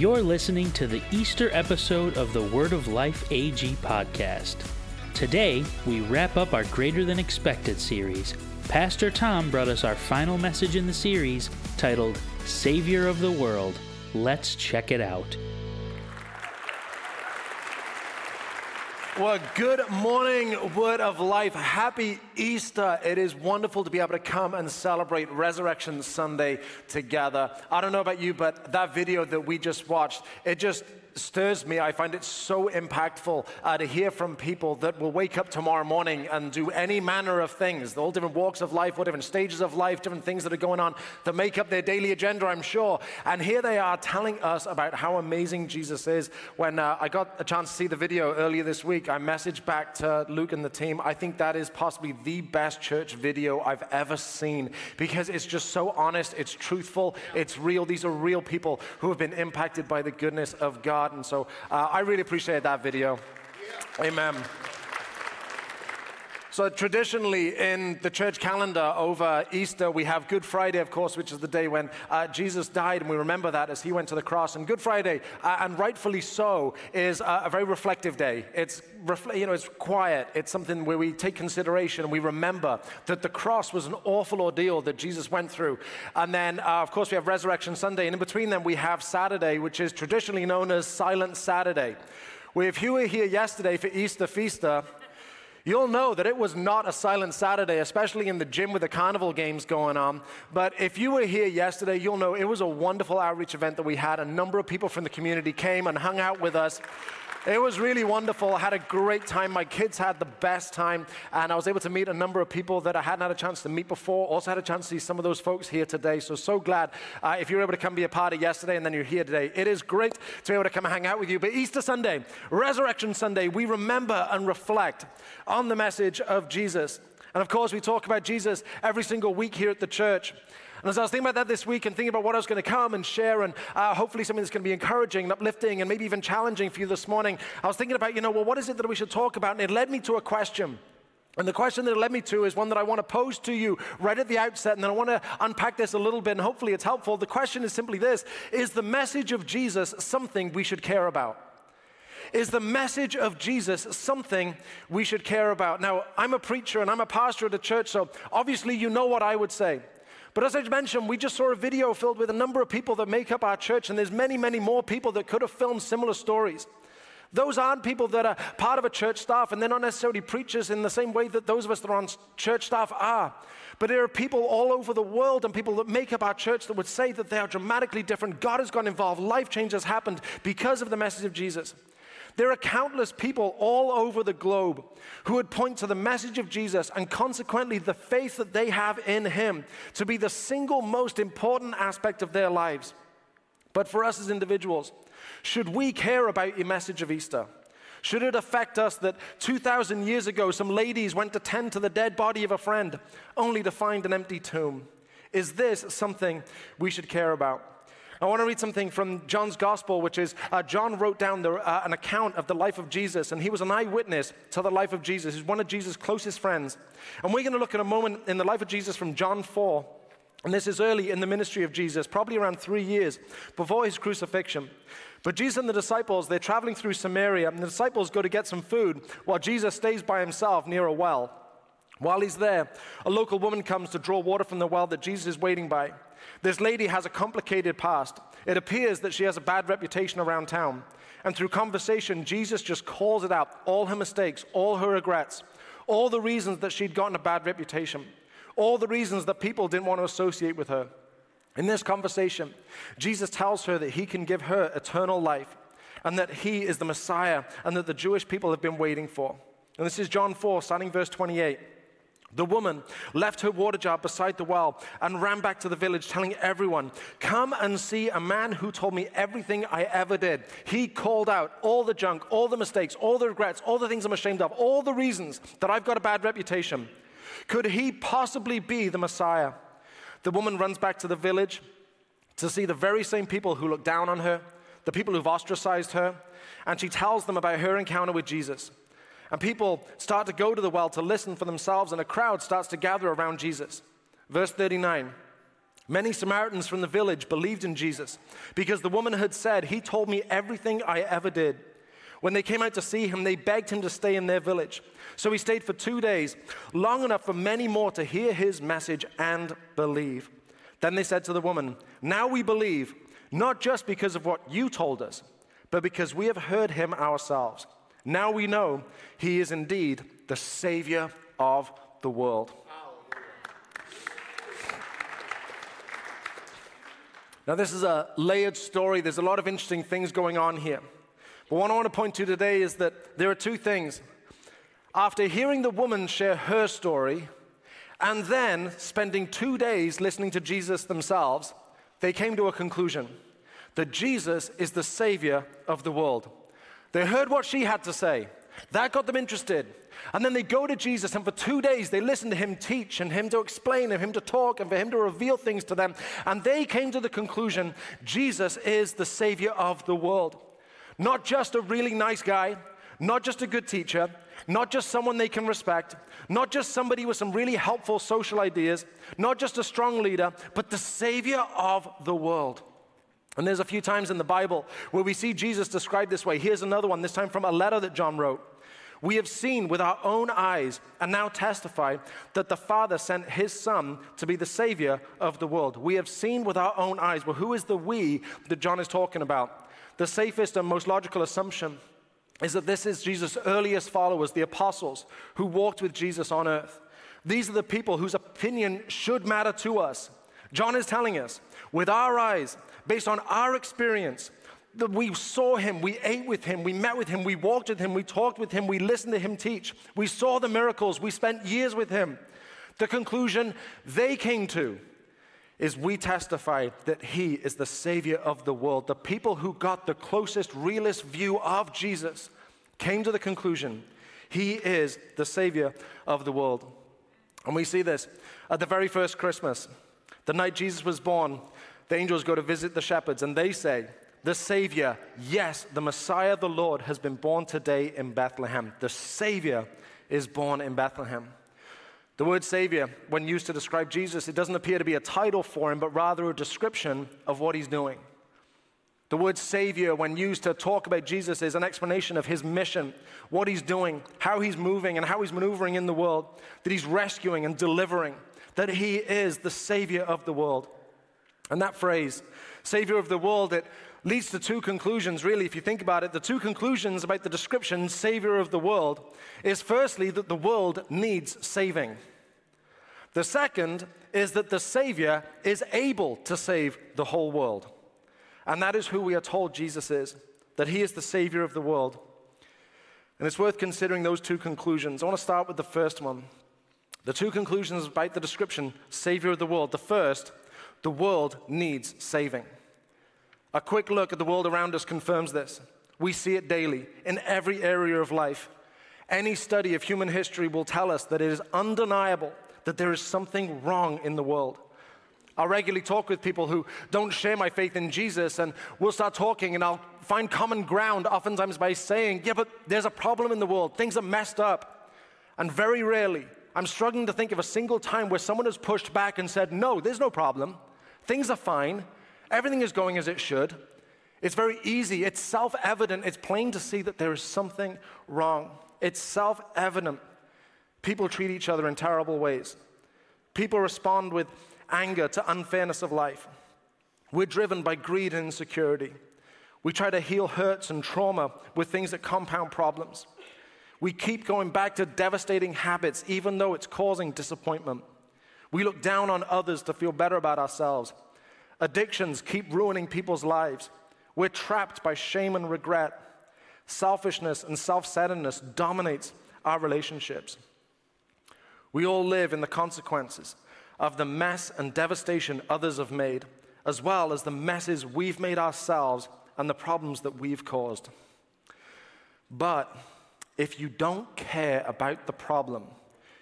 You're listening to the Easter episode of the Word of Life AG podcast. Today, we wrap up our Greater Than Expected series. Pastor Tom brought us our final message in the series titled Savior of the World. Let's check it out. Well, good morning, Word of Life. Happy Easter. It is wonderful to be able to come and celebrate Resurrection Sunday together. I don't know about you, but that video that we just watched, it just stirs me. I find it so impactful uh, to hear from people that will wake up tomorrow morning and do any manner of things, all different walks of life, all different stages of life, different things that are going on that make up their daily agenda, I'm sure. And here they are telling us about how amazing Jesus is. When uh, I got a chance to see the video earlier this week, I messaged back to Luke and the team. I think that is possibly the best church video I've ever seen because it's just so honest, it's truthful, it's real. These are real people who have been impacted by the goodness of God. And so uh, I really appreciate that video. Amen. So, traditionally in the church calendar over Easter, we have Good Friday, of course, which is the day when uh, Jesus died, and we remember that as he went to the cross. And Good Friday, uh, and rightfully so, is uh, a very reflective day. It's, you know, it's quiet, it's something where we take consideration and we remember that the cross was an awful ordeal that Jesus went through. And then, uh, of course, we have Resurrection Sunday, and in between them, we have Saturday, which is traditionally known as Silent Saturday. Where if you were here yesterday for Easter Feaster, You'll know that it was not a silent Saturday, especially in the gym with the carnival games going on. But if you were here yesterday, you'll know it was a wonderful outreach event that we had. A number of people from the community came and hung out with us. It was really wonderful. I had a great time. My kids had the best time, and I was able to meet a number of people that I hadn't had a chance to meet before. Also, had a chance to see some of those folks here today. So, so glad uh, if you were able to come be a part of yesterday and then you're here today. It is great to be able to come hang out with you. But Easter Sunday, Resurrection Sunday, we remember and reflect on the message of Jesus. And of course, we talk about Jesus every single week here at the church. And as I was thinking about that this week and thinking about what I was going to come and share, and uh, hopefully something that's going to be encouraging and uplifting and maybe even challenging for you this morning, I was thinking about, you know, well, what is it that we should talk about? And it led me to a question. And the question that it led me to is one that I want to pose to you right at the outset, and then I want to unpack this a little bit, and hopefully it's helpful. The question is simply this Is the message of Jesus something we should care about? Is the message of Jesus something we should care about? Now, I'm a preacher and I'm a pastor at a church, so obviously you know what I would say. But as I mentioned, we just saw a video filled with a number of people that make up our church, and there's many, many more people that could have filmed similar stories. Those aren't people that are part of a church staff, and they're not necessarily preachers in the same way that those of us that are on church staff are. But there are people all over the world and people that make up our church that would say that they are dramatically different. God has gone involved, life change has happened because of the message of Jesus. There are countless people all over the globe who would point to the message of Jesus and consequently the faith that they have in Him to be the single most important aspect of their lives. But for us as individuals, should we care about the message of Easter? Should it affect us that 2,000 years ago some ladies went to tend to the dead body of a friend only to find an empty tomb? Is this something we should care about? I want to read something from John's Gospel, which is uh, John wrote down the, uh, an account of the life of Jesus, and he was an eyewitness to the life of Jesus. He's one of Jesus' closest friends. And we're going to look at a moment in the life of Jesus from John 4. And this is early in the ministry of Jesus, probably around three years before his crucifixion. But Jesus and the disciples, they're traveling through Samaria, and the disciples go to get some food while Jesus stays by himself near a well. While he's there, a local woman comes to draw water from the well that Jesus is waiting by. This lady has a complicated past. It appears that she has a bad reputation around town. And through conversation, Jesus just calls it out all her mistakes, all her regrets, all the reasons that she'd gotten a bad reputation, all the reasons that people didn't want to associate with her. In this conversation, Jesus tells her that he can give her eternal life and that he is the Messiah and that the Jewish people have been waiting for. And this is John 4, starting verse 28. The woman left her water jar beside the well and ran back to the village, telling everyone, Come and see a man who told me everything I ever did. He called out all the junk, all the mistakes, all the regrets, all the things I'm ashamed of, all the reasons that I've got a bad reputation. Could he possibly be the Messiah? The woman runs back to the village to see the very same people who look down on her, the people who've ostracized her, and she tells them about her encounter with Jesus. And people start to go to the well to listen for themselves, and a crowd starts to gather around Jesus. Verse 39 Many Samaritans from the village believed in Jesus because the woman had said, He told me everything I ever did. When they came out to see him, they begged him to stay in their village. So he stayed for two days, long enough for many more to hear his message and believe. Then they said to the woman, Now we believe, not just because of what you told us, but because we have heard him ourselves. Now we know he is indeed the Savior of the world. Now, this is a layered story. There's a lot of interesting things going on here. But what I want to point to today is that there are two things. After hearing the woman share her story, and then spending two days listening to Jesus themselves, they came to a conclusion that Jesus is the Savior of the world. They heard what she had to say. That got them interested. And then they go to Jesus, and for two days they listen to him teach and him to explain and him to talk and for him to reveal things to them. And they came to the conclusion Jesus is the Savior of the world. Not just a really nice guy, not just a good teacher, not just someone they can respect, not just somebody with some really helpful social ideas, not just a strong leader, but the Savior of the world. And there's a few times in the Bible where we see Jesus described this way. Here's another one, this time from a letter that John wrote. We have seen with our own eyes and now testify that the Father sent his Son to be the Savior of the world. We have seen with our own eyes. Well, who is the we that John is talking about? The safest and most logical assumption is that this is Jesus' earliest followers, the apostles, who walked with Jesus on earth. These are the people whose opinion should matter to us. John is telling us, with our eyes, based on our experience, that we saw him, we ate with him, we met with him, we walked with him, we talked with him, we listened to him teach, we saw the miracles, we spent years with him. The conclusion they came to is we testify that he is the savior of the world. The people who got the closest, realist view of Jesus came to the conclusion he is the savior of the world. And we see this at the very first Christmas. The night Jesus was born, the angels go to visit the shepherds and they say, the Savior, yes, the Messiah, the Lord, has been born today in Bethlehem. The Savior is born in Bethlehem. The word Savior, when used to describe Jesus, it doesn't appear to be a title for him, but rather a description of what he's doing. The word Savior, when used to talk about Jesus, is an explanation of his mission, what he's doing, how he's moving, and how he's maneuvering in the world, that he's rescuing and delivering, that he is the Savior of the world. And that phrase, Savior of the world, it leads to two conclusions, really, if you think about it. The two conclusions about the description, Savior of the world, is firstly that the world needs saving. The second is that the Savior is able to save the whole world. And that is who we are told Jesus is, that He is the Savior of the world. And it's worth considering those two conclusions. I want to start with the first one. The two conclusions about the description, Savior of the world. The first, the world needs saving. A quick look at the world around us confirms this. We see it daily in every area of life. Any study of human history will tell us that it is undeniable that there is something wrong in the world. I regularly talk with people who don't share my faith in Jesus, and we'll start talking, and I'll find common ground oftentimes by saying, Yeah, but there's a problem in the world. Things are messed up. And very rarely, I'm struggling to think of a single time where someone has pushed back and said, No, there's no problem. Things are fine. Everything is going as it should. It's very easy. It's self evident. It's plain to see that there is something wrong. It's self evident. People treat each other in terrible ways. People respond with anger to unfairness of life. We're driven by greed and insecurity. We try to heal hurts and trauma with things that compound problems. We keep going back to devastating habits, even though it's causing disappointment. We look down on others to feel better about ourselves. Addictions keep ruining people's lives. We're trapped by shame and regret. Selfishness and self centeredness dominates our relationships. We all live in the consequences of the mess and devastation others have made, as well as the messes we've made ourselves and the problems that we've caused. But if you don't care about the problem,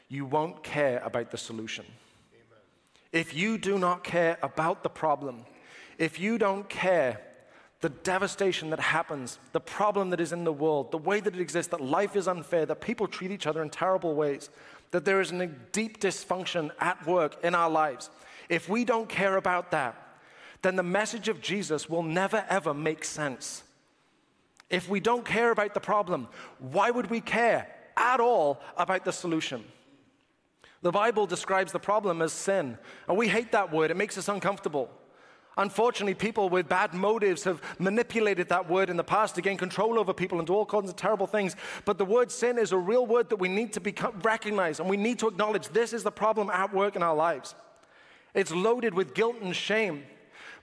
you won't care about the solution. If you do not care about the problem, if you don't care the devastation that happens, the problem that is in the world, the way that it exists, that life is unfair, that people treat each other in terrible ways, that there is a deep dysfunction at work in our lives. if we don't care about that, then the message of Jesus will never ever make sense. If we don't care about the problem, why would we care at all about the solution? The Bible describes the problem as sin, and we hate that word. It makes us uncomfortable. Unfortunately, people with bad motives have manipulated that word in the past to gain control over people and do all kinds of terrible things. But the word sin is a real word that we need to become, recognize and we need to acknowledge this is the problem at work in our lives. It's loaded with guilt and shame,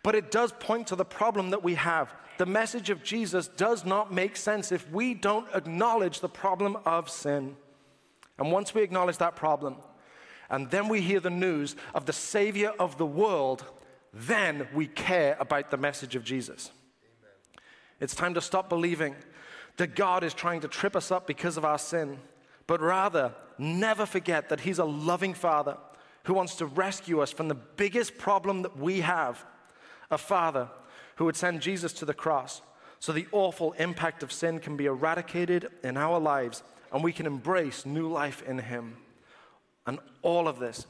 but it does point to the problem that we have. The message of Jesus does not make sense if we don't acknowledge the problem of sin. And once we acknowledge that problem, and then we hear the news of the Savior of the world, then we care about the message of Jesus. Amen. It's time to stop believing that God is trying to trip us up because of our sin, but rather never forget that He's a loving Father who wants to rescue us from the biggest problem that we have a Father who would send Jesus to the cross so the awful impact of sin can be eradicated in our lives and we can embrace new life in Him. And all of this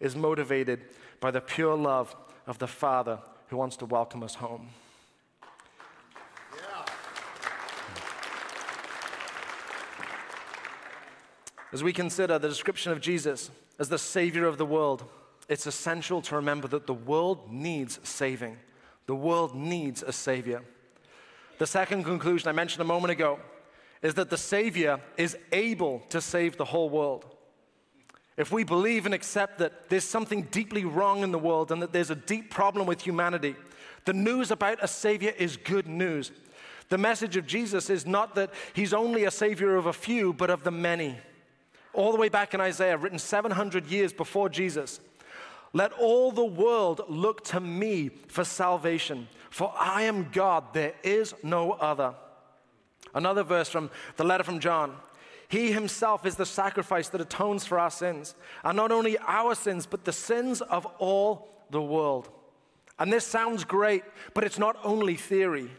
is motivated by the pure love of the Father who wants to welcome us home. As we consider the description of Jesus as the Savior of the world, it's essential to remember that the world needs saving. The world needs a Savior. The second conclusion I mentioned a moment ago is that the Savior is able to save the whole world. If we believe and accept that there's something deeply wrong in the world and that there's a deep problem with humanity, the news about a Savior is good news. The message of Jesus is not that He's only a Savior of a few, but of the many. All the way back in Isaiah, written 700 years before Jesus. Let all the world look to me for salvation, for I am God, there is no other. Another verse from the letter from John he himself is the sacrifice that atones for our sins. And not only our sins, but the sins of all the world. And this sounds great, but it's not only theory.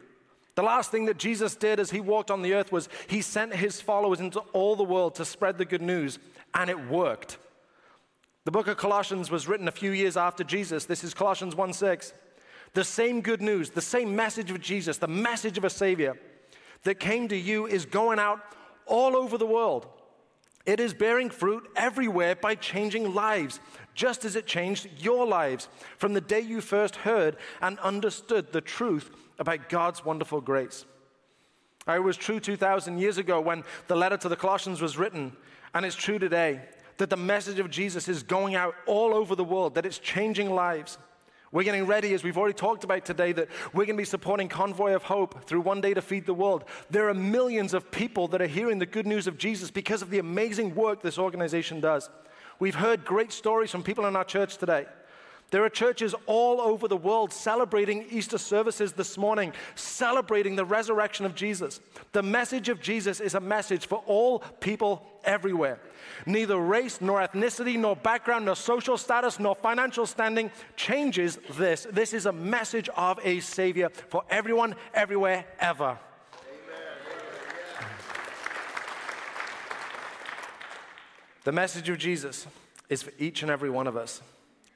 The last thing that Jesus did as he walked on the earth was he sent his followers into all the world to spread the good news, and it worked. The book of Colossians was written a few years after Jesus. This is Colossians 1 6. The same good news, the same message of Jesus, the message of a Savior that came to you is going out all over the world. It is bearing fruit everywhere by changing lives, just as it changed your lives from the day you first heard and understood the truth about God's wonderful grace. It was true 2,000 years ago when the letter to the Colossians was written, and it's true today that the message of Jesus is going out all over the world, that it's changing lives. We're getting ready, as we've already talked about today, that we're going to be supporting Convoy of Hope through One Day to Feed the World. There are millions of people that are hearing the good news of Jesus because of the amazing work this organization does. We've heard great stories from people in our church today. There are churches all over the world celebrating Easter services this morning, celebrating the resurrection of Jesus. The message of Jesus is a message for all people everywhere. Neither race, nor ethnicity, nor background, nor social status, nor financial standing changes this. This is a message of a Savior for everyone, everywhere, ever. Amen. The message of Jesus is for each and every one of us.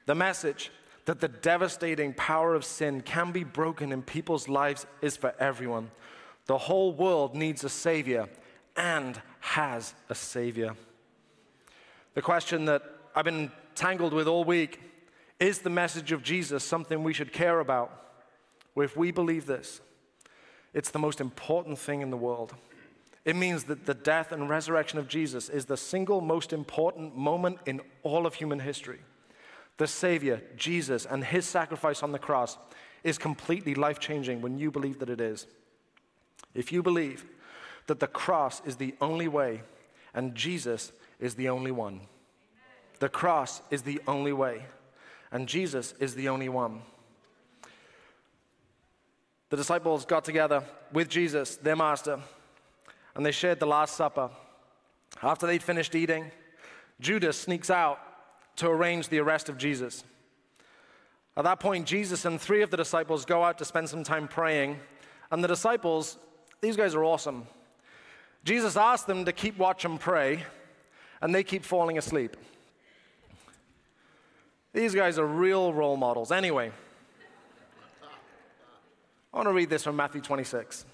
The message that the devastating power of sin can be broken in people's lives is for everyone. The whole world needs a Savior and has a Savior. The question that I've been tangled with all week is the message of Jesus something we should care about? If we believe this, it's the most important thing in the world. It means that the death and resurrection of Jesus is the single most important moment in all of human history the Savior, Jesus, and his sacrifice on the cross is completely life changing when you believe that it is. If you believe that the cross is the only way and Jesus is the only one, the cross is the only way and Jesus is the only one. The disciples got together with Jesus, their master, and they shared the Last Supper. After they'd finished eating, Judas sneaks out to arrange the arrest of Jesus. At that point, Jesus and three of the disciples go out to spend some time praying. And the disciples, these guys are awesome. Jesus asks them to keep watch and pray, and they keep falling asleep. These guys are real role models. Anyway, I want to read this from Matthew 26.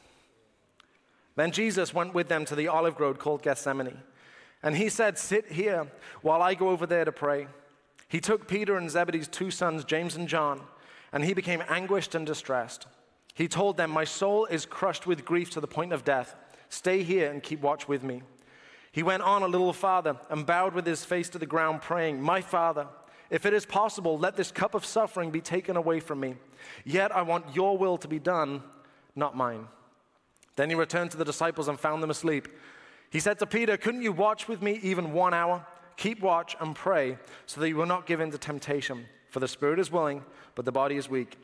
Then Jesus went with them to the olive grove called Gethsemane. And he said, Sit here while I go over there to pray. He took Peter and Zebedee's two sons, James and John, and he became anguished and distressed. He told them, My soul is crushed with grief to the point of death. Stay here and keep watch with me. He went on a little farther and bowed with his face to the ground, praying, My Father, if it is possible, let this cup of suffering be taken away from me. Yet I want your will to be done, not mine. Then he returned to the disciples and found them asleep. He said to Peter, Couldn't you watch with me even one hour? Keep watch and pray so that you will not give in to temptation. For the spirit is willing, but the body is weak.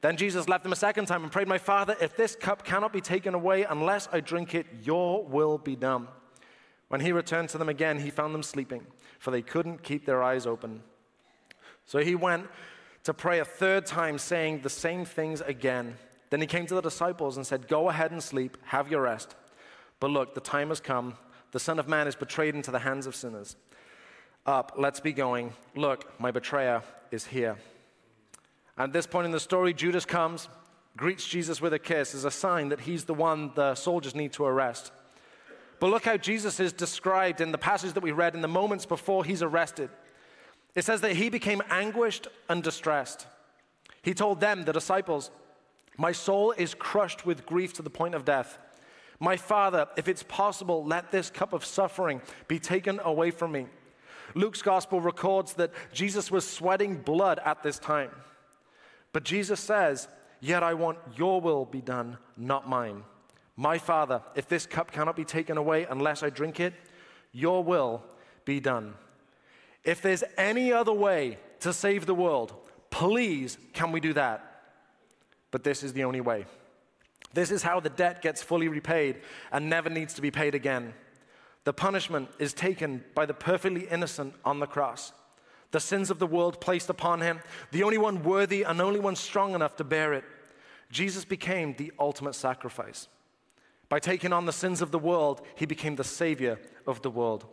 Then Jesus left them a second time and prayed, My Father, if this cup cannot be taken away unless I drink it, your will be done. When he returned to them again, he found them sleeping, for they couldn't keep their eyes open. So he went to pray a third time, saying the same things again. Then he came to the disciples and said, Go ahead and sleep, have your rest. But look, the time has come. The Son of Man is betrayed into the hands of sinners. Up, let's be going. Look, my betrayer is here. At this point in the story, Judas comes, greets Jesus with a kiss as a sign that he's the one the soldiers need to arrest. But look how Jesus is described in the passage that we read in the moments before he's arrested. It says that he became anguished and distressed. He told them, the disciples, My soul is crushed with grief to the point of death. My Father, if it's possible, let this cup of suffering be taken away from me. Luke's gospel records that Jesus was sweating blood at this time. But Jesus says, Yet I want your will be done, not mine. My Father, if this cup cannot be taken away unless I drink it, your will be done. If there's any other way to save the world, please, can we do that? But this is the only way. This is how the debt gets fully repaid and never needs to be paid again. The punishment is taken by the perfectly innocent on the cross. The sins of the world placed upon him, the only one worthy and only one strong enough to bear it. Jesus became the ultimate sacrifice. By taking on the sins of the world, he became the savior of the world.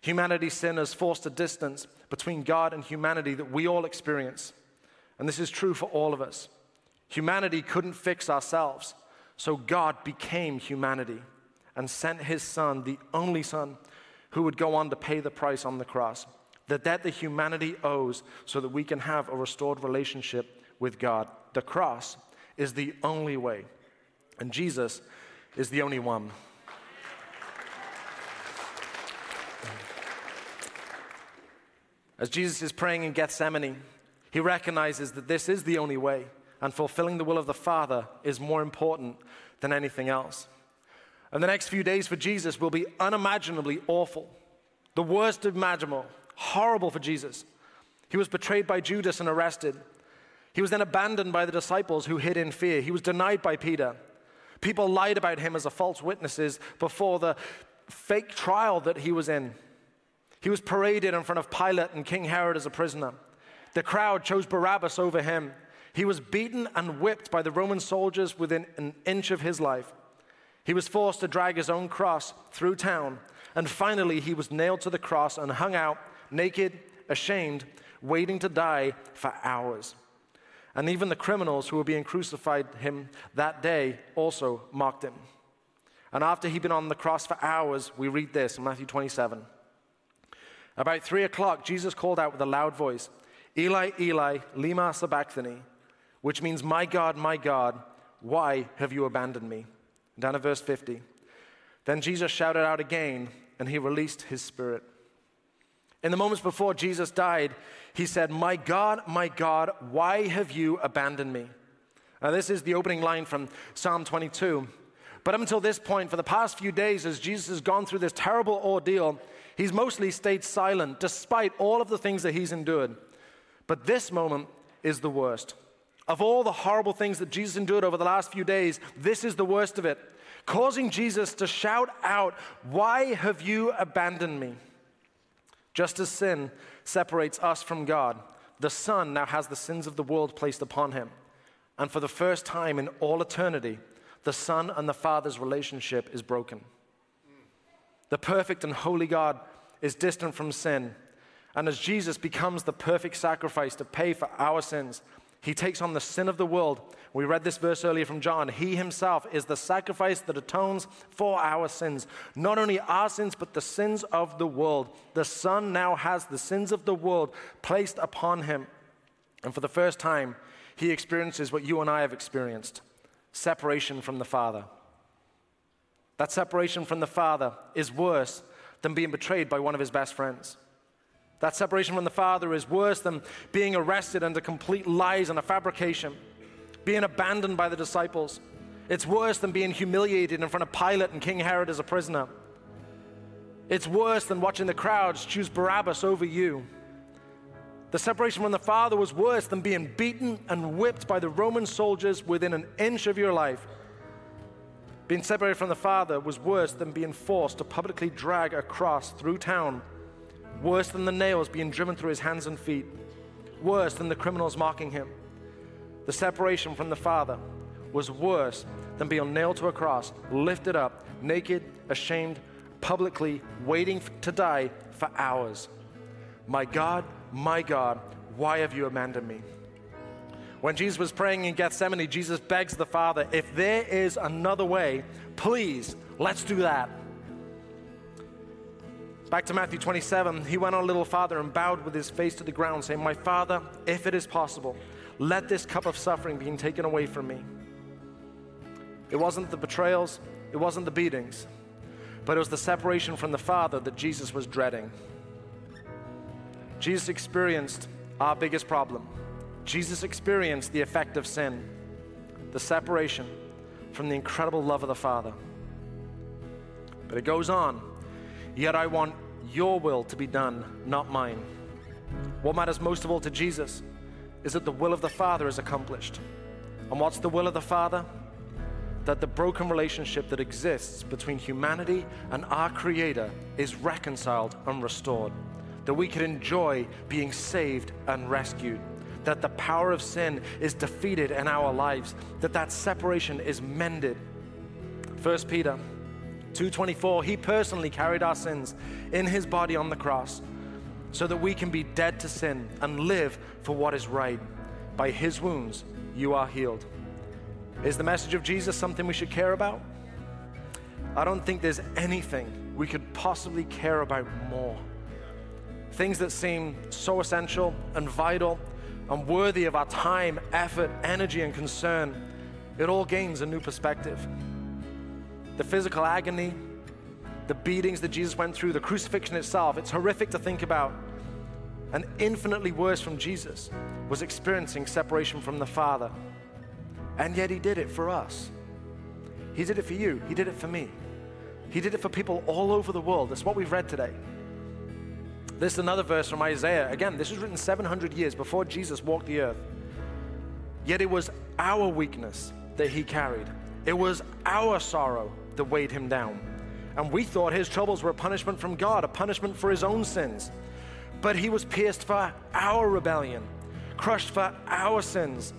Humanity's sin has forced a distance between God and humanity that we all experience. And this is true for all of us. Humanity couldn't fix ourselves, so God became humanity and sent his son, the only son, who would go on to pay the price on the cross. The debt that humanity owes so that we can have a restored relationship with God. The cross is the only way, and Jesus is the only one. As Jesus is praying in Gethsemane, he recognizes that this is the only way, and fulfilling the will of the Father is more important than anything else. And the next few days for Jesus will be unimaginably awful, the worst imaginable, horrible for Jesus. He was betrayed by Judas and arrested. He was then abandoned by the disciples who hid in fear. He was denied by Peter. People lied about him as a false witnesses before the fake trial that he was in. He was paraded in front of Pilate and King Herod as a prisoner. The crowd chose Barabbas over him. He was beaten and whipped by the Roman soldiers within an inch of his life. He was forced to drag his own cross through town. And finally, he was nailed to the cross and hung out, naked, ashamed, waiting to die for hours. And even the criminals who were being crucified him that day also mocked him. And after he'd been on the cross for hours, we read this in Matthew 27. About three o'clock, Jesus called out with a loud voice, Eli, Eli, lima sabachthani, which means, My God, my God, why have you abandoned me? Down to verse 50. Then Jesus shouted out again, and he released his spirit. In the moments before Jesus died, he said, My God, my God, why have you abandoned me? Now, this is the opening line from Psalm 22. But up until this point, for the past few days, as Jesus has gone through this terrible ordeal, He's mostly stayed silent despite all of the things that he's endured. But this moment is the worst. Of all the horrible things that Jesus endured over the last few days, this is the worst of it, causing Jesus to shout out, Why have you abandoned me? Just as sin separates us from God, the Son now has the sins of the world placed upon him. And for the first time in all eternity, the Son and the Father's relationship is broken. The perfect and holy God is distant from sin, And as Jesus becomes the perfect sacrifice to pay for our sins, he takes on the sin of the world. We read this verse earlier from John. He himself is the sacrifice that atones for our sins. Not only our sins, but the sins of the world. The Son now has the sins of the world placed upon him. And for the first time, he experiences what you and I have experienced separation from the Father. That separation from the Father is worse than being betrayed by one of his best friends. That separation from the Father is worse than being arrested under complete lies and a fabrication, being abandoned by the disciples. It's worse than being humiliated in front of Pilate and King Herod as a prisoner. It's worse than watching the crowds choose Barabbas over you. The separation from the Father was worse than being beaten and whipped by the Roman soldiers within an inch of your life. Being separated from the Father was worse than being forced to publicly drag a cross through town, worse than the nails being driven through his hands and feet, worse than the criminals mocking him. The separation from the Father was worse than being nailed to a cross, lifted up, naked, ashamed, publicly waiting to die for hours. My God, my God, why have you abandoned me? When Jesus was praying in Gethsemane, Jesus begs the Father, if there is another way, please, let's do that. Back to Matthew 27, he went on a little farther and bowed with his face to the ground, saying, My Father, if it is possible, let this cup of suffering be taken away from me. It wasn't the betrayals, it wasn't the beatings, but it was the separation from the Father that Jesus was dreading. Jesus experienced our biggest problem. Jesus experienced the effect of sin, the separation from the incredible love of the Father. But it goes on, yet I want your will to be done, not mine. What matters most of all to Jesus is that the will of the Father is accomplished. And what's the will of the Father? That the broken relationship that exists between humanity and our Creator is reconciled and restored that we could enjoy being saved and rescued that the power of sin is defeated in our lives that that separation is mended 1 peter 2.24 he personally carried our sins in his body on the cross so that we can be dead to sin and live for what is right. By his wounds you are healed. Is the message of jesus something we should care about? I don't think there's anything we could possibly care about more. Things that seem so essential and vital and worthy of our time, effort, energy, and concern, it all gains a new perspective. The physical agony, the beatings that Jesus went through, the crucifixion itself, it's horrific to think about. And infinitely worse from Jesus was experiencing separation from the Father. And yet he did it for us. He did it for you, he did it for me. He did it for people all over the world. That's what we've read today. This is another verse from Isaiah. Again, this was written 700 years before Jesus walked the earth. Yet it was our weakness that he carried, it was our sorrow that weighed him down. And we thought his troubles were a punishment from God, a punishment for his own sins. But he was pierced for our rebellion, crushed for our sins.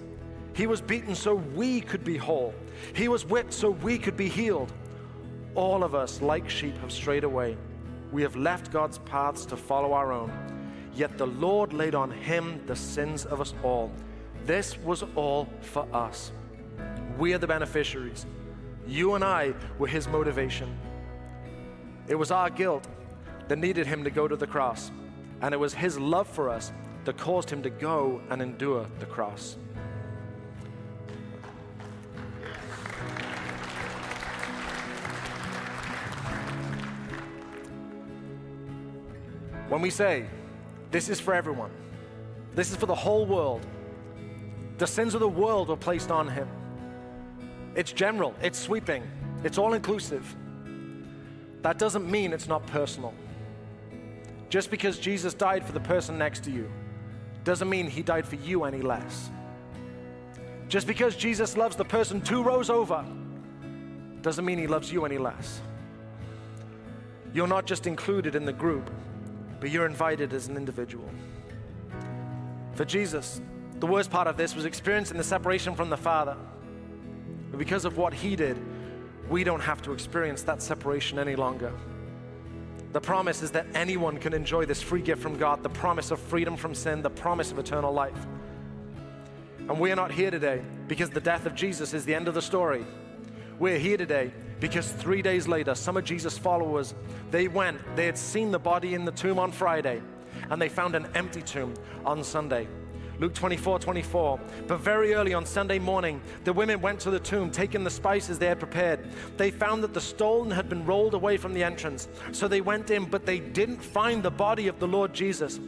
He was beaten so we could be whole. He was whipped so we could be healed. All of us, like sheep, have strayed away. We have left God's paths to follow our own. Yet the Lord laid on him the sins of us all. This was all for us. We are the beneficiaries. You and I were his motivation. It was our guilt that needed him to go to the cross, and it was his love for us that caused him to go and endure the cross. When we say, this is for everyone, this is for the whole world, the sins of the world were placed on him. It's general, it's sweeping, it's all inclusive. That doesn't mean it's not personal. Just because Jesus died for the person next to you doesn't mean he died for you any less. Just because Jesus loves the person two rows over doesn't mean he loves you any less. You're not just included in the group, but you're invited as an individual. For Jesus, the worst part of this was experiencing the separation from the Father. Because of what He did, we don't have to experience that separation any longer. The promise is that anyone can enjoy this free gift from God, the promise of freedom from sin, the promise of eternal life. And we are not here today because the death of Jesus is the end of the story. We're here today because three days later, some of Jesus' followers, they went, they had seen the body in the tomb on Friday, and they found an empty tomb on Sunday. Luke 24, 24. But very early on Sunday morning, the women went to the tomb, taking the spices they had prepared. They found that the stone had been rolled away from the entrance. So they went in, but they didn't find the body of the Lord Jesus.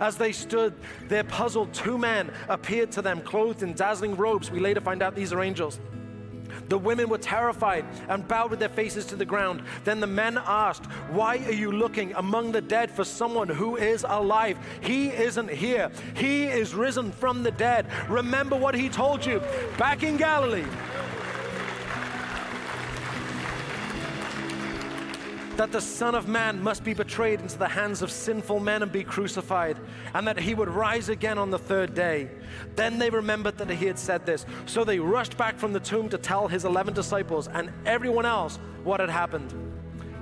As they stood there puzzled, two men appeared to them, clothed in dazzling robes. We later find out these are angels. The women were terrified and bowed with their faces to the ground. Then the men asked, Why are you looking among the dead for someone who is alive? He isn't here. He is risen from the dead. Remember what he told you back in Galilee. That the Son of Man must be betrayed into the hands of sinful men and be crucified, and that he would rise again on the third day. Then they remembered that he had said this. So they rushed back from the tomb to tell his 11 disciples and everyone else what had happened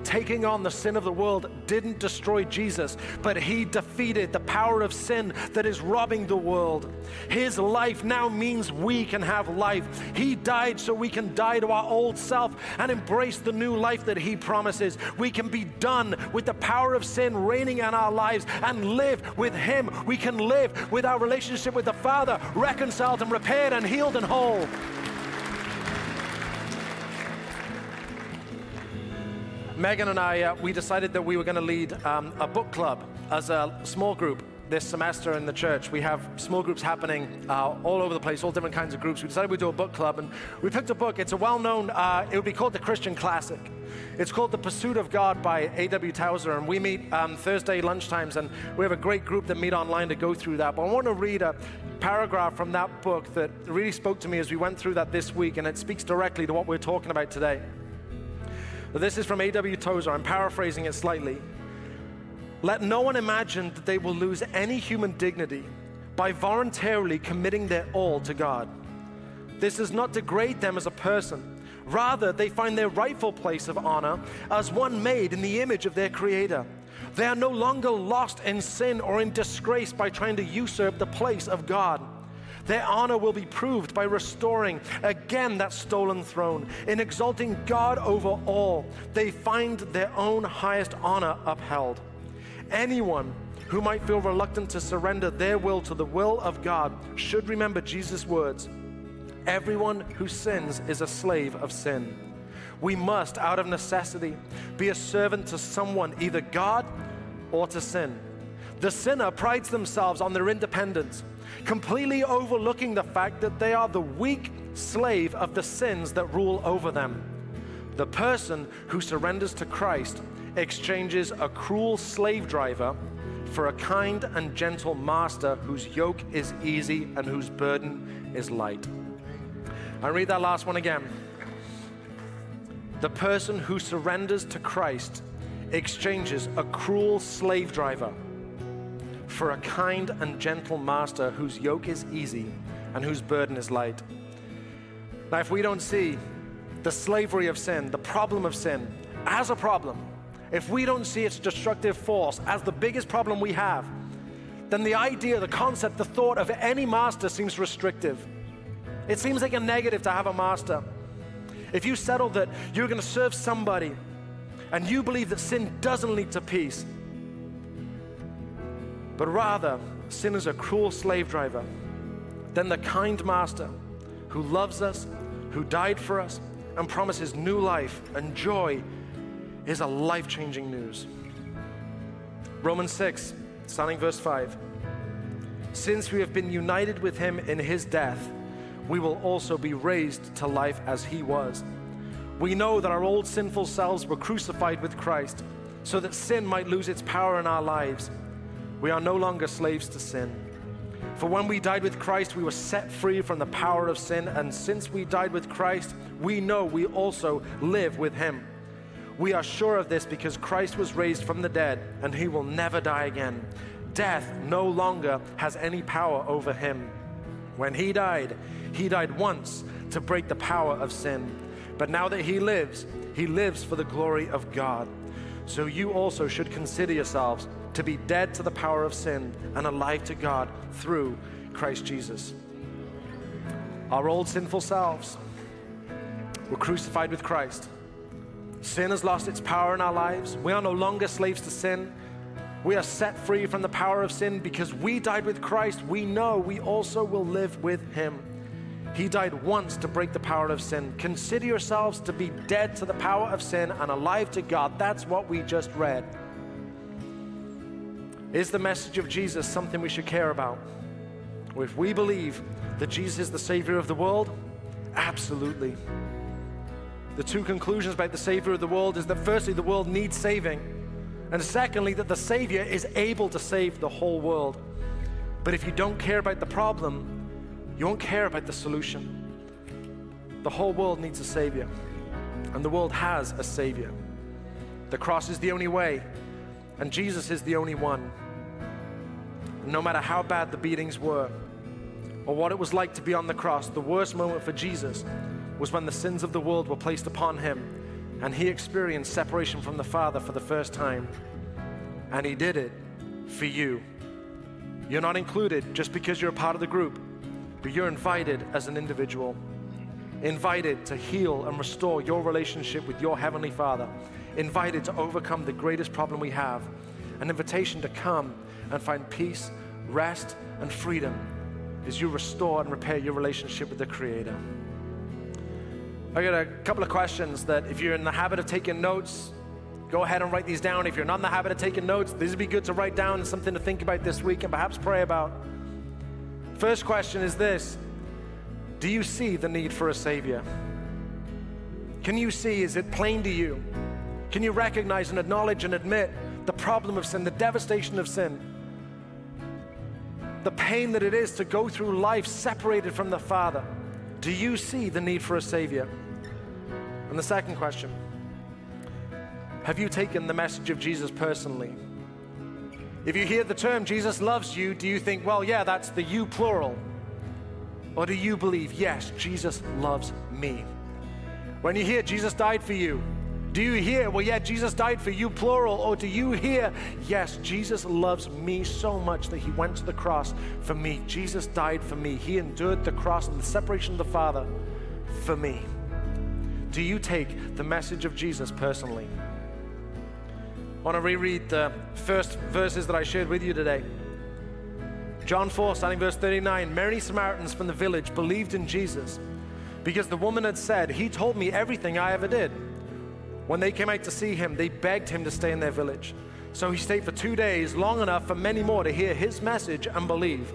taking on the sin of the world didn't destroy Jesus, but he defeated the power of sin that is robbing the world. His life now means we can have life. He died so we can die to our old self and embrace the new life that he promises. We can be done with the power of sin reigning in our lives and live with him. We can live with our relationship with the Father reconciled and repaired and healed and whole. Megan and I, uh, we decided that we were going to lead um, a book club as a small group this semester in the church. We have small groups happening uh, all over the place, all different kinds of groups. We decided we'd do a book club, and we picked a book. It's a well known, uh, it would be called the Christian Classic. It's called The Pursuit of God by A.W. Tozer, and we meet um, Thursday lunchtimes, and we have a great group that meet online to go through that. But I want to read a paragraph from that book that really spoke to me as we went through that this week, and it speaks directly to what we're talking about today. This is from A.W. Tozer. I'm paraphrasing it slightly. Let no one imagine that they will lose any human dignity by voluntarily committing their all to God. This does not degrade them as a person. Rather, they find their rightful place of honor as one made in the image of their Creator. They are no longer lost in sin or in disgrace by trying to usurp the place of God. Their honor will be proved by restoring again that stolen throne. In exalting God over all, they find their own highest honor upheld. Anyone who might feel reluctant to surrender their will to the will of God should remember Jesus' words Everyone who sins is a slave of sin. We must, out of necessity, be a servant to someone, either God or to sin. The sinner prides themselves on their independence completely overlooking the fact that they are the weak slave of the sins that rule over them. The person who surrenders to Christ exchanges a cruel slave driver for a kind and gentle master whose yoke is easy and whose burden is light. I read that last one again. The person who surrenders to Christ exchanges a cruel slave driver for a kind and gentle master whose yoke is easy and whose burden is light. Now, if we don't see the slavery of sin, the problem of sin, as a problem, if we don't see its destructive force as the biggest problem we have, then the idea, the concept, the thought of any master seems restrictive. It seems like a negative to have a master. If you settle that you're going to serve somebody and you believe that sin doesn't lead to peace, but rather sin is a cruel slave driver, than the kind master who loves us, who died for us, and promises new life and joy is a life changing news. Romans 6, starting verse 5. Since we have been united with him in his death, we will also be raised to life as he was. We know that our old sinful selves were crucified with Christ so that sin might lose its power in our lives we are no longer slaves to sin. For when we died with Christ, we were set free from the power of sin. And since we died with Christ, we know we also live with him. We are sure of this because Christ was raised from the dead and he will never die again. Death no longer has any power over him. When he died, he died once to break the power of sin. But now that he lives, he lives for the glory of God. so you also should consider yourselves to be dead to the power of sin and alive to God through Christ Jesus. Our old sinful selves were crucified with Christ. Sin has lost its power in our lives. We are no longer slaves to sin. We are set free from the power of sin because we died with Christ. We know we also will live with Him. He died once to break the power of sin. Consider yourselves to be dead to the power of sin and alive to God. That's what we just read. Is the message of Jesus something we should care about? if we believe that Jesus is the Savior of the world, absolutely. The two conclusions about the Savior of the world is that firstly, the world needs saving, and secondly, that the Savior is able to save the whole world. But if you don't care about the problem, you won't care about the solution. The whole world needs a Savior, and the world has a Savior. The cross is the only way, and Jesus is the only one. No matter how bad the beatings were, or what it was like to be on the cross, the worst moment for Jesus was when the sins of the world were placed upon him and he experienced separation from the Father for the first time. And he did it for you. You're not included just because you're a part of the group, but you're invited as an individual. Invited to heal and restore your relationship with your Heavenly Father. Invited to overcome the greatest problem we have. An invitation to come and find peace, rest, and freedom as you restore and repair your relationship with the Creator. I got a couple of questions that if you're in the habit of taking notes, go ahead and write these down. If you're not in the habit of taking notes, these would be good to write down something to think about this week and perhaps pray about. First question is this Do you see the need for a Savior? Can you see, is it plain to you? Can you recognize and acknowledge and admit the problem of sin, the devastation of sin? The pain that it is to go through life separated from the Father, do you see the need for a Savior? And the second question Have you taken the message of Jesus personally? If you hear the term Jesus loves you, do you think, well, yeah, that's the you plural? Or do you believe, yes, Jesus loves me? When you hear Jesus died for you, do you hear, well, yeah, Jesus died for you, plural? Or do you hear, yes, Jesus loves me so much that he went to the cross for me? Jesus died for me. He endured the cross and the separation of the Father for me. Do you take the message of Jesus personally? I want to reread the first verses that I shared with you today. John 4, starting verse 39 Many Samaritans from the village believed in Jesus because the woman had said, He told me everything I ever did. When they came out to see him, they begged him to stay in their village. So he stayed for two days, long enough for many more to hear his message and believe.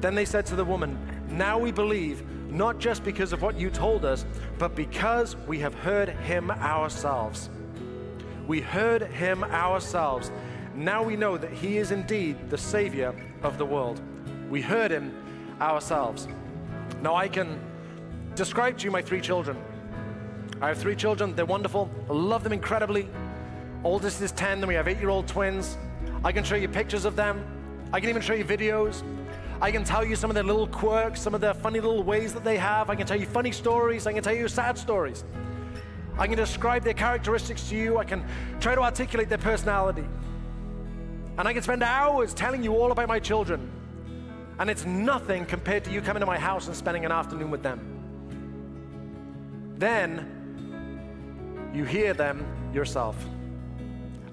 Then they said to the woman, Now we believe, not just because of what you told us, but because we have heard him ourselves. We heard him ourselves. Now we know that he is indeed the Savior of the world. We heard him ourselves. Now I can describe to you my three children. I have three children. They're wonderful. I love them incredibly. Oldest is 10, then we have eight year old twins. I can show you pictures of them. I can even show you videos. I can tell you some of their little quirks, some of their funny little ways that they have. I can tell you funny stories. I can tell you sad stories. I can describe their characteristics to you. I can try to articulate their personality. And I can spend hours telling you all about my children. And it's nothing compared to you coming to my house and spending an afternoon with them. Then you hear them yourself.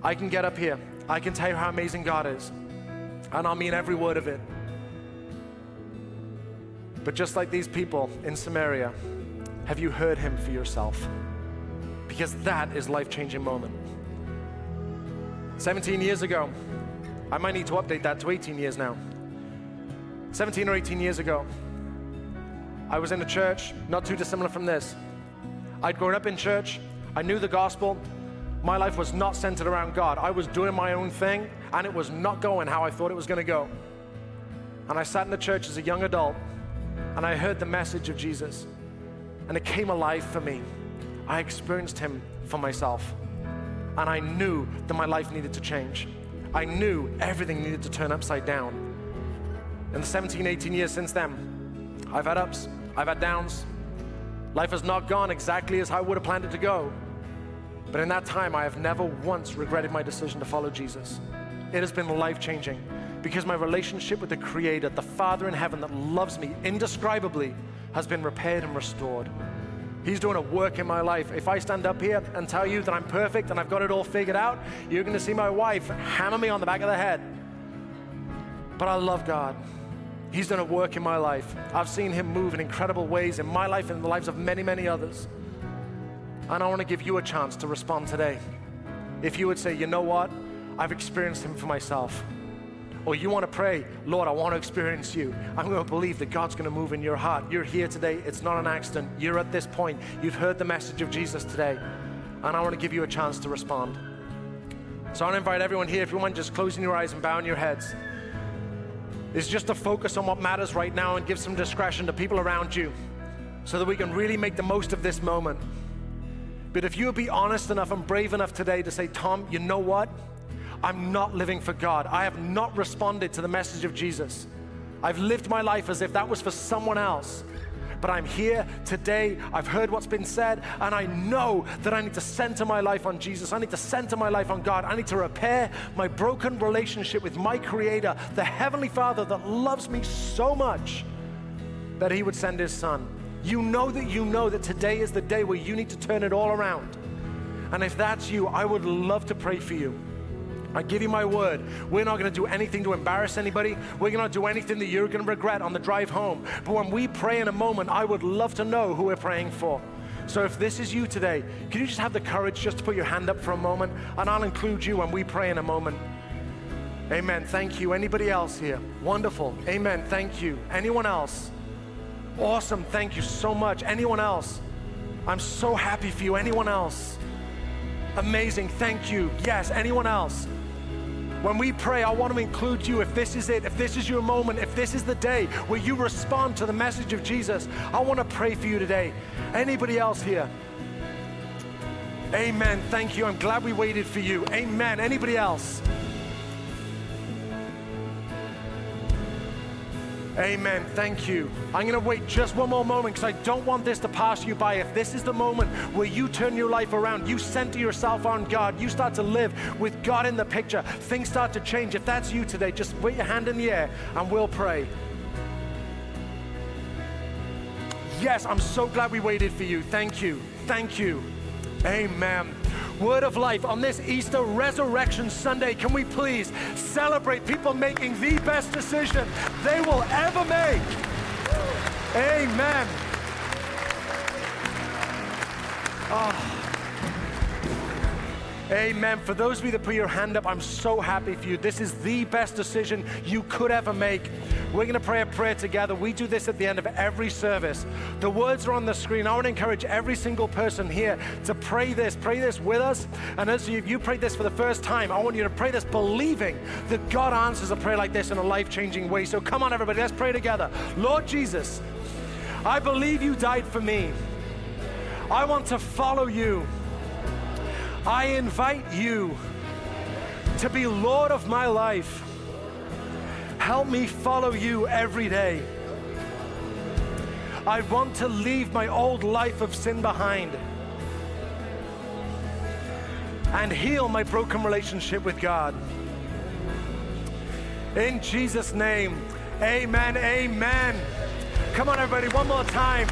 I can get up here, I can tell you how amazing God is, and I'll mean every word of it. But just like these people in Samaria, have you heard him for yourself? Because that is life-changing moment. 17 years ago, I might need to update that to 18 years now. 17 or 18 years ago, I was in a church not too dissimilar from this. I'd grown up in church, I knew the gospel. My life was not centered around God. I was doing my own thing, and it was not going how I thought it was going to go. And I sat in the church as a young adult, and I heard the message of Jesus, and it came alive for me. I experienced Him for myself, and I knew that my life needed to change. I knew everything needed to turn upside down. In the 17, 18 years since then, I've had ups, I've had downs. Life has not gone exactly as I would have planned it to go. But in that time, I have never once regretted my decision to follow Jesus. It has been life changing because my relationship with the Creator, the Father in heaven that loves me indescribably, has been repaired and restored. He's doing a work in my life. If I stand up here and tell you that I'm perfect and I've got it all figured out, you're going to see my wife hammer me on the back of the head. But I love God. He's done a work in my life. I've seen Him move in incredible ways in my life and in the lives of many, many others. And I want to give you a chance to respond today. If you would say, you know what? I've experienced Him for myself. Or you want to pray, Lord, I want to experience you. I'm going to believe that God's going to move in your heart. You're here today. It's not an accident. You're at this point. You've heard the message of Jesus today. And I want to give you a chance to respond. So I want to invite everyone here, if you want, just closing your eyes and bowing your heads is just to focus on what matters right now and give some discretion to people around you so that we can really make the most of this moment. But if you would be honest enough and brave enough today to say, Tom, you know what? I'm not living for God. I have not responded to the message of Jesus. I've lived my life as if that was for someone else but I'm here today. I've heard what's been said, and I know that I need to center my life on Jesus. I need to center my life on God. I need to repair my broken relationship with my Creator, the Heavenly Father that loves me so much that He would send His Son. You know that you know that today is the day where you need to turn it all around. And if that's you, I would love to pray for you. I give you my word. We're not going to do anything to embarrass anybody. We're going to do anything that you're going to regret on the drive home. But when we pray in a moment, I would love to know who we're praying for. So if this is you today, can you just have the courage just to put your hand up for a moment? And I'll include you when we pray in a moment. Amen. Thank you. Anybody else here? Wonderful. Amen. Thank you. Anyone else? Awesome. Thank you so much. Anyone else? I'm so happy for you. Anyone else? Amazing. Thank you. Yes. Anyone else? When we pray, I want to include you. If this is it, if this is your moment, if this is the day where you respond to the message of Jesus, I want to pray for you today. Anybody else here? Amen. Thank you. I'm glad we waited for you. Amen. Anybody else? Amen. Thank you. I'm going to wait just one more moment because I don't want this to pass you by. If this is the moment where you turn your life around, you center yourself on God, you start to live with God in the picture, things start to change. If that's you today, just put your hand in the air and we'll pray. Yes, I'm so glad we waited for you. Thank you. Thank you. Amen. Word of Life on this Easter Resurrection Sunday, can we please celebrate people making the best decision they will ever make? Amen. Oh. Amen. For those of you that put your hand up, I'm so happy for you. This is the best decision you could ever make. We're going to pray a prayer together. We do this at the end of every service. The words are on the screen. I want to encourage every single person here to pray this. Pray this with us. And as you, you prayed this for the first time, I want you to pray this believing that God answers a prayer like this in a life changing way. So come on, everybody, let's pray together. Lord Jesus, I believe you died for me. I want to follow you. I invite you to be Lord of my life. Help me follow you every day. I want to leave my old life of sin behind and heal my broken relationship with God. In Jesus' name, amen, amen. Come on, everybody, one more time.